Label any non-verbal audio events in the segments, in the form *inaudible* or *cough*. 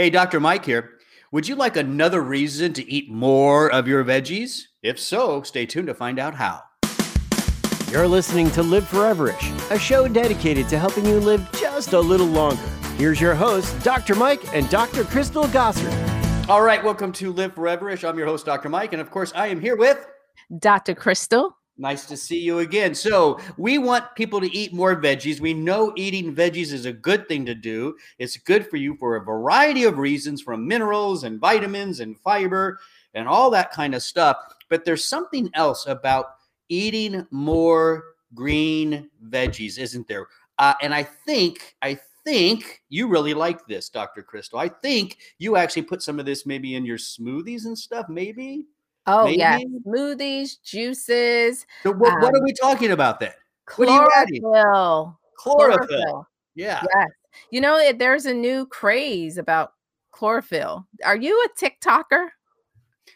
Hey, Dr. Mike here. Would you like another reason to eat more of your veggies? If so, stay tuned to find out how. You're listening to Live Foreverish, a show dedicated to helping you live just a little longer. Here's your hosts, Dr. Mike and Dr. Crystal Gossard. All right, welcome to Live Foreverish. I'm your host, Dr. Mike, and of course, I am here with Dr. Crystal. Nice to see you again. So, we want people to eat more veggies. We know eating veggies is a good thing to do. It's good for you for a variety of reasons from minerals and vitamins and fiber and all that kind of stuff. But there's something else about eating more green veggies, isn't there? Uh, and I think, I think you really like this, Dr. Crystal. I think you actually put some of this maybe in your smoothies and stuff, maybe. Oh Maybe? yeah, smoothies, juices. So what, um, what, are um, we talking about then? Chlorophyll. Chlorophyll. Chlorophyll. Yeah. Yes. You know, there's a new craze about chlorophyll. Are you a TikToker?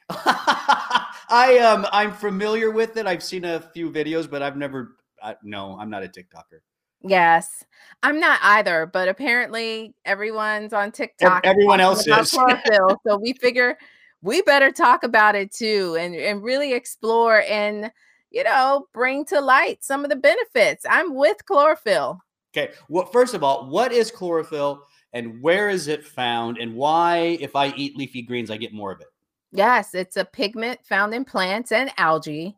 *laughs* I um I'm familiar with it. I've seen a few videos, but I've never. I, no, I'm not a TikToker. Yes, I'm not either. But apparently, everyone's on TikTok. Everyone else is. *laughs* Chlorophyll, so we figure we better talk about it too and, and really explore and you know bring to light some of the benefits. I'm with chlorophyll. Okay well first of all what is chlorophyll and where is it found and why if i eat leafy greens i get more of it? Yes it's a pigment found in plants and algae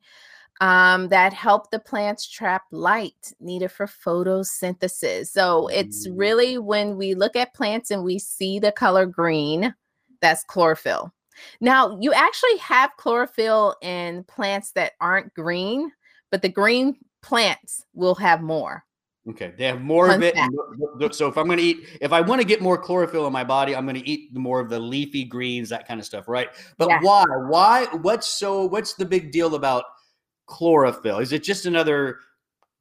um, that help the plants trap light needed for photosynthesis. So it's really when we look at plants and we see the color green that's chlorophyll now, you actually have chlorophyll in plants that aren't green, but the green plants will have more. Okay, they have more Fun of it. So if I'm going to eat, if I want to get more chlorophyll in my body, I'm going to eat more of the leafy greens, that kind of stuff, right? But yes. why? Why? What's so? What's the big deal about chlorophyll? Is it just another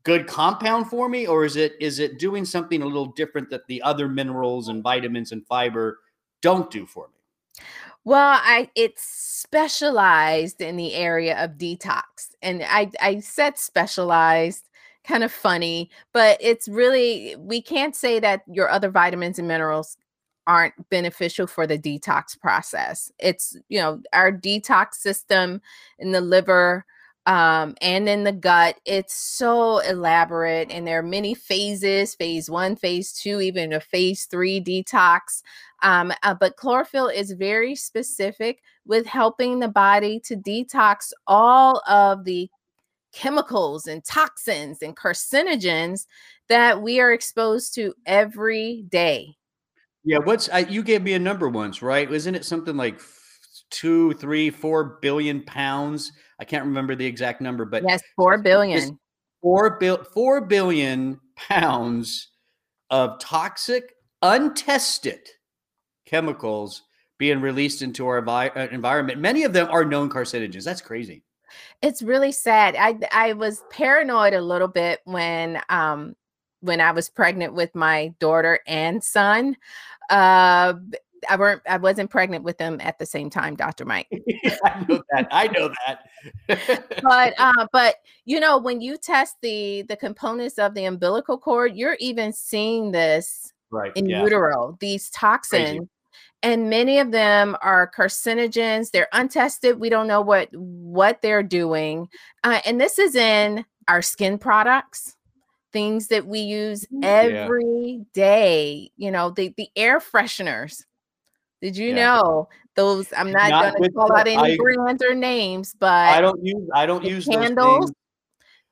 good compound for me, or is it is it doing something a little different that the other minerals and vitamins and fiber don't do for me? Well, I it's specialized in the area of detox. And I I said specialized kind of funny, but it's really we can't say that your other vitamins and minerals aren't beneficial for the detox process. It's, you know, our detox system in the liver um, and in the gut. It's so elaborate, and there are many phases phase one, phase two, even a phase three detox. Um, uh, but chlorophyll is very specific with helping the body to detox all of the chemicals and toxins and carcinogens that we are exposed to every day. Yeah, what's I, you gave me a number once, right? Isn't it something like two, three, four billion pounds I can't remember the exact number, but yes, four billion. Four, bil- four billion pounds of toxic, untested chemicals being released into our vi- uh, environment. Many of them are known carcinogens. That's crazy. It's really sad. I I was paranoid a little bit when um when I was pregnant with my daughter and son. Uh I weren't I wasn't pregnant with them at the same time, Dr. Mike. *laughs* I know that. I know that. but *laughs* uh, but you know, when you test the the components of the umbilical cord, you're even seeing this right in yeah. utero, these toxins. Crazy. And many of them are carcinogens. They're untested. We don't know what what they're doing. Uh, and this is in our skin products things that we use mm-hmm. every yeah. day. you know the the air fresheners did you yeah. know those? I'm not, not going to call out any I, brands or names, but I don't use I don't use candles.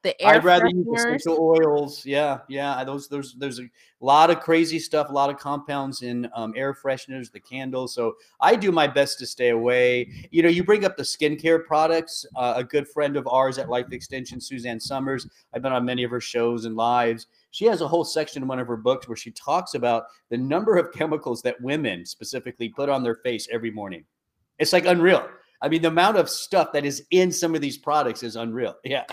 The air I'd rather use essential oils. Yeah, yeah. Those there's there's a lot of crazy stuff, a lot of compounds in um, air fresheners, the candles. So I do my best to stay away. You know, you bring up the skincare products. Uh, a good friend of ours at Life Extension, Suzanne Somers. I've been on many of her shows and lives she has a whole section in one of her books where she talks about the number of chemicals that women specifically put on their face every morning. It's like unreal. I mean, the amount of stuff that is in some of these products is unreal. *laughs* Yeah.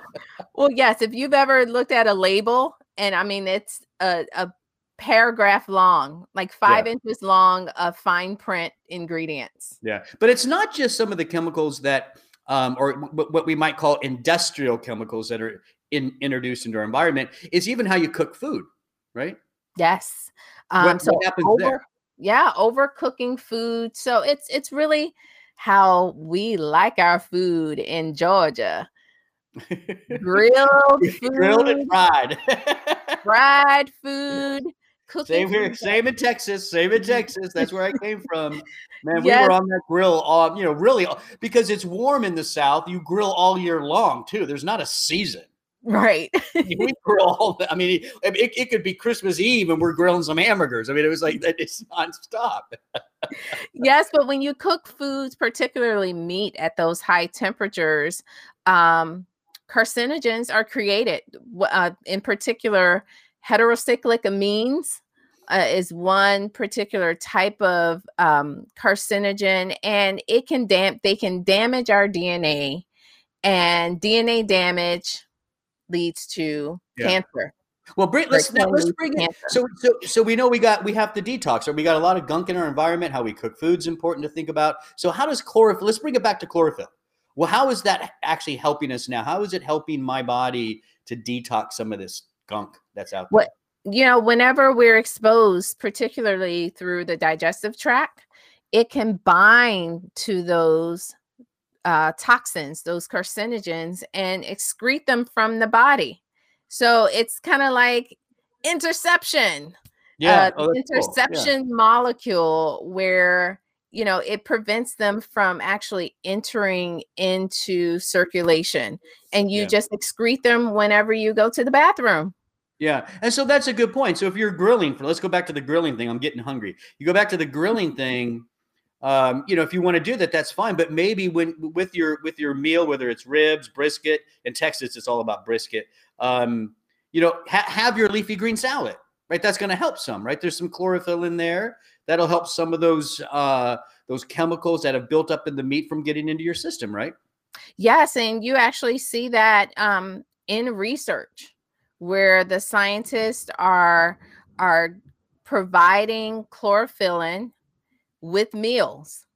well, yes. If you've ever looked at a label, and I mean, it's a, a paragraph long, like five yeah. inches long of fine print ingredients. Yeah. But it's not just some of the chemicals that, um, or what we might call industrial chemicals that are in, introduced into our environment is even how you cook food, right? Yes. Um, what, so what happens over, there? yeah, overcooking food. So it's it's really how we like our food in Georgia. *laughs* Grilled food, grilled and fried. fried *laughs* food, cooking. Same here, food. same in Texas, same in Texas. *laughs* That's where I came from. Man, we were on that grill all, you know, really because it's warm in the South. You grill all year long too. There's not a season. Right. we grill all. The, I mean, it, it, it could be Christmas Eve and we're grilling some hamburgers. I mean, it was like that. It's nonstop. yes, but when you cook foods, particularly meat at those high temperatures, um, carcinogens are created. Uh, in particular, heterocyclic amines uh, is one particular type of um, carcinogen, and it can dam- they can damage our DNA, and DNA damage leads to Yeah. cancer. Well, bring, let's now, let's bring it. So, so, so we know we got we have to detox. Or we got a lot of gunk in our environment. How we cook food's important to think about. So, how does chlorophyll? Let's bring it back to chlorophyll. Well, how is that actually helping us now? How is it helping my body to detox some of this gunk that's out there? What- you know, whenever we're exposed, particularly through the digestive tract, it can bind to those uh, toxins, those carcinogens, and excrete them from the body. So it's kind of like interception, Yeah, uh, oh, that's cool. Yeah. interception molecule where you know it prevents them from actually entering into circulation, and you Yeah. just excrete them whenever you go to the bathroom. Yeah, and so that's a good point. So if you're grilling, for let's go back to the grilling thing. I'm getting hungry. You go back to the grilling *laughs* thing. Um, you know, if you want to do that, that's fine. But maybe when with your with your meal, whether it's ribs, brisket, in Texas, it's all about brisket. Um, you know, ha- have your leafy green salad, right? That's going to help some, right? There's some chlorophyll in there that'll help some of those uh, those chemicals that have built up in the meat from getting into your system, right? Yes, and you actually see that um, in research where the scientists are are providing chlorophyllin with meals.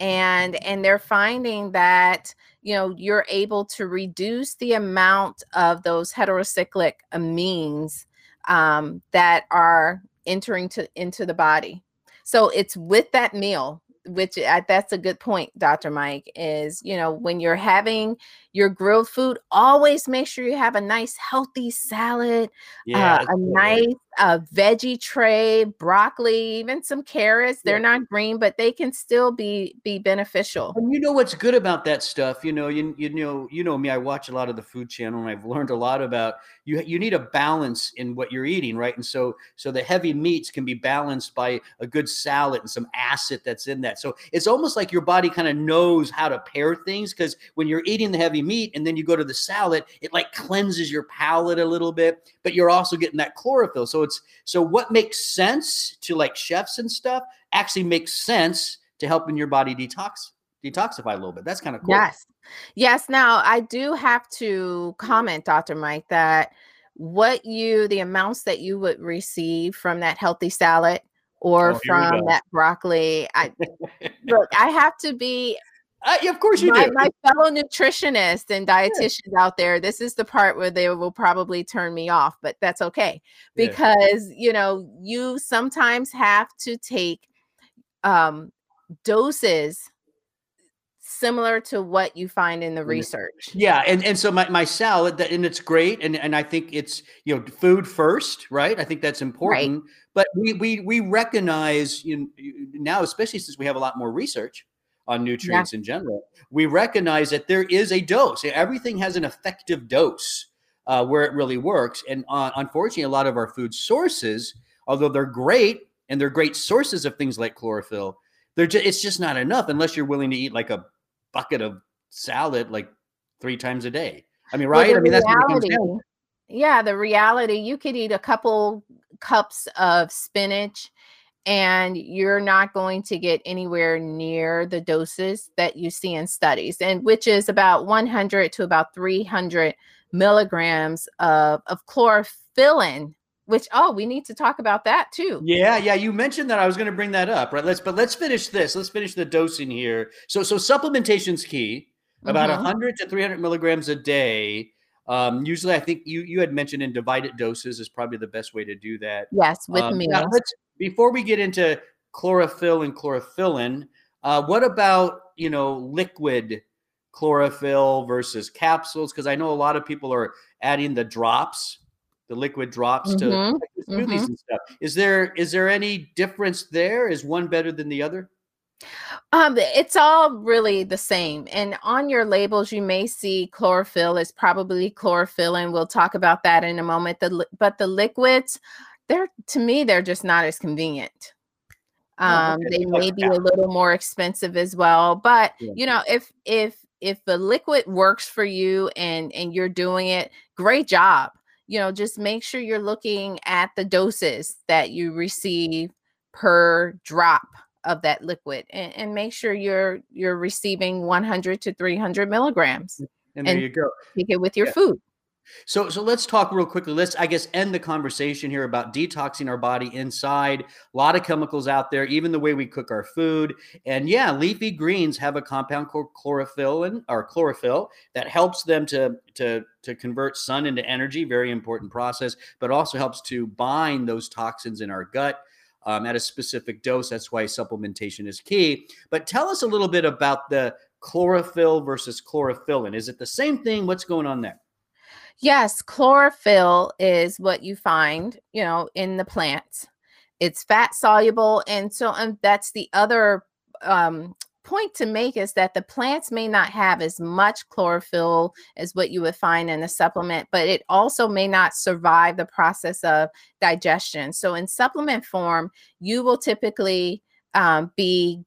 And and they're finding that you know you're able to reduce the amount of those heterocyclic amines um, that are entering to into the body. So it's with that meal which I, that's a good point dr mike is you know when you're having your grilled food always make sure you have a nice healthy salad uh, a nice uh, veggie tray broccoli even some carrots they're Yeah. not green but they can still be be beneficial And you know what's good about that stuff? You know, you, you know, you know me. I watch a lot of the Food Channel, and I've learned a lot about you. You need a balance in what you're eating, right? And so, so the heavy meats can be balanced by a good salad and some acid that's in that. So it's almost like your body kind of knows how to pair things because when you're eating the heavy meat and then you go to the salad, it like cleanses your palate a little bit, but you're also getting that chlorophyll. So so what makes sense to like chefs and stuff actually makes sense to helping your body detox detoxify a little bit. That's kind of cool. Yes. Yes. Now, I do have to comment, Dr. Mike, that what you, the amounts that you would receive from that healthy salad or Oh, from that broccoli, I look, I have to be Uh, yeah, of course you my, do. my fellow nutritionists and dietitians out there. This is the part where they will probably turn me off, but that's okay Yeah. because you know you sometimes have to take um doses similar to what you find in the research. Yeah, and, and so my, my salad that and it's great and, and I think it's you know food first, right? I think that's important. But we we we recognize you know, now, especially since we have a lot more research on nutrients in general, we recognize that there is a dose. Everything has an effective dose uh, where it really works. And uh, unfortunately, a lot of our food sources, although they're great and they're great sources of things like chlorophyll, they're just it's just not enough unless you're willing to eat like a bucket of salad like three times a day. I mean, right? I mean, that's what it comes reality-. Yeah, the reality you could eat a couple cups of spinach and you're not going to get anywhere near the doses that you see in studies and which is about 100 to about 300 milligrams of, of chlorophyllin which oh we need to talk about that too Yeah, yeah. You mentioned that. I was going to bring that up, right? Let's, but let's finish this. Let's finish the dosing here. So, so supplementation's key. About Mhm. 100 to 300 milligrams a day. Um, usually, I think you you had mentioned in divided doses is probably the best way to do that. Yes, with Um, meals. now let's before we get into chlorophyll and chlorophyllin, uh, what about you know liquid chlorophyll versus capsules? Because I know a lot of people are adding the drops, the liquid drops to Mhm, like smoothies mhm. and stuff. Is there is there any difference there? Is one better than the other? Um, it's all really the same. And on your labels, you may see chlorophyll is probably chlorophyllin. We'll talk about that in a moment. The but the liquids, they're to me, they're just not as convenient. Um, they may be a little more expensive as well. But you know, if if if the liquid works for you and and you're doing it, great job. You know, just make sure you're looking at the doses that you receive per drop of that liquid and, and make sure you're you're receiving 100 to 300 milligrams And there you go. take it with your Yeah. food So so let's talk real quickly. Let's I guess end the conversation here about detoxing our body inside. A lot of chemicals out there, even the way we cook our food. And yeah, leafy greens have a compound called chlorophyll and or chlorophyll that helps them to to to convert sun into energy. Very important process, but also helps to bind those toxins in our gut. Um, at a specific dose. That's why supplementation is key. But tell us a little bit about the chlorophyll versus chlorophyllin. Is it the same thing? What's going on there? Yes chlorophyll is what you find you know in the plants. It's fat soluble and so um, that's the other um, point to make is that the plants may not have as much chlorophyll as what you would find in a supplement but it also may not survive the process of digestion. So in supplement form you will typically um, be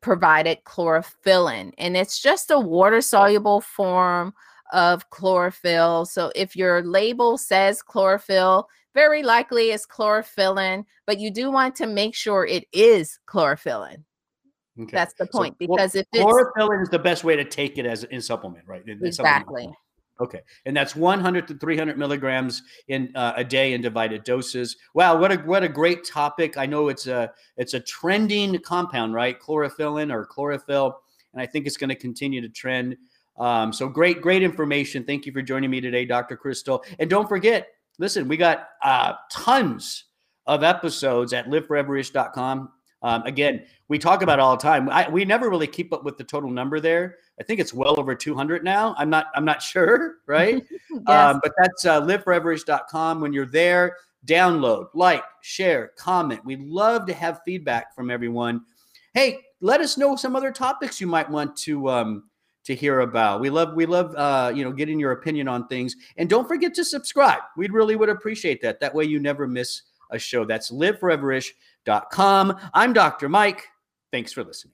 provided chlorophyllin and it's just a water soluble form of chlorophyll so if your label says chlorophyll very likely it's chlorophyllin but you do want to make sure it is chlorophyllin Okay. that's the point chlor- because if it's chlorophyll is the best way to take it as in supplement, right? In- supplement exactly. Okay, and that's 100 to 300 milligrams in uh, a day in divided doses. Wow, what a what a great topic! I know it's a it's a trending compound, right? Chlorophyllin or chlorophyll, and I think it's going to continue to trend. Um, so great, great information. Thank you for joining me today, Dr. Crystal. And don't forget, listen, we got uh, tons of episodes at liveforeverish.com. Um, again, we talk about it all the time. I, we never really keep up with the total number there. I think it's well over 200 now. I'm not. I'm not *laughs* sure, right? *laughs* yes. Um, but that's uh, liveforeverish.com. When you're there, download, like, share, comment. We love to have feedback from everyone. Hey, let us know some other topics you might want to um, to hear about. We love we love uh, you know getting your opinion on things. And don't forget to subscribe. We really would appreciate that. That way you never miss a show. That's liveforeverish.com. I'm Dr. Mike. Thanks for listening.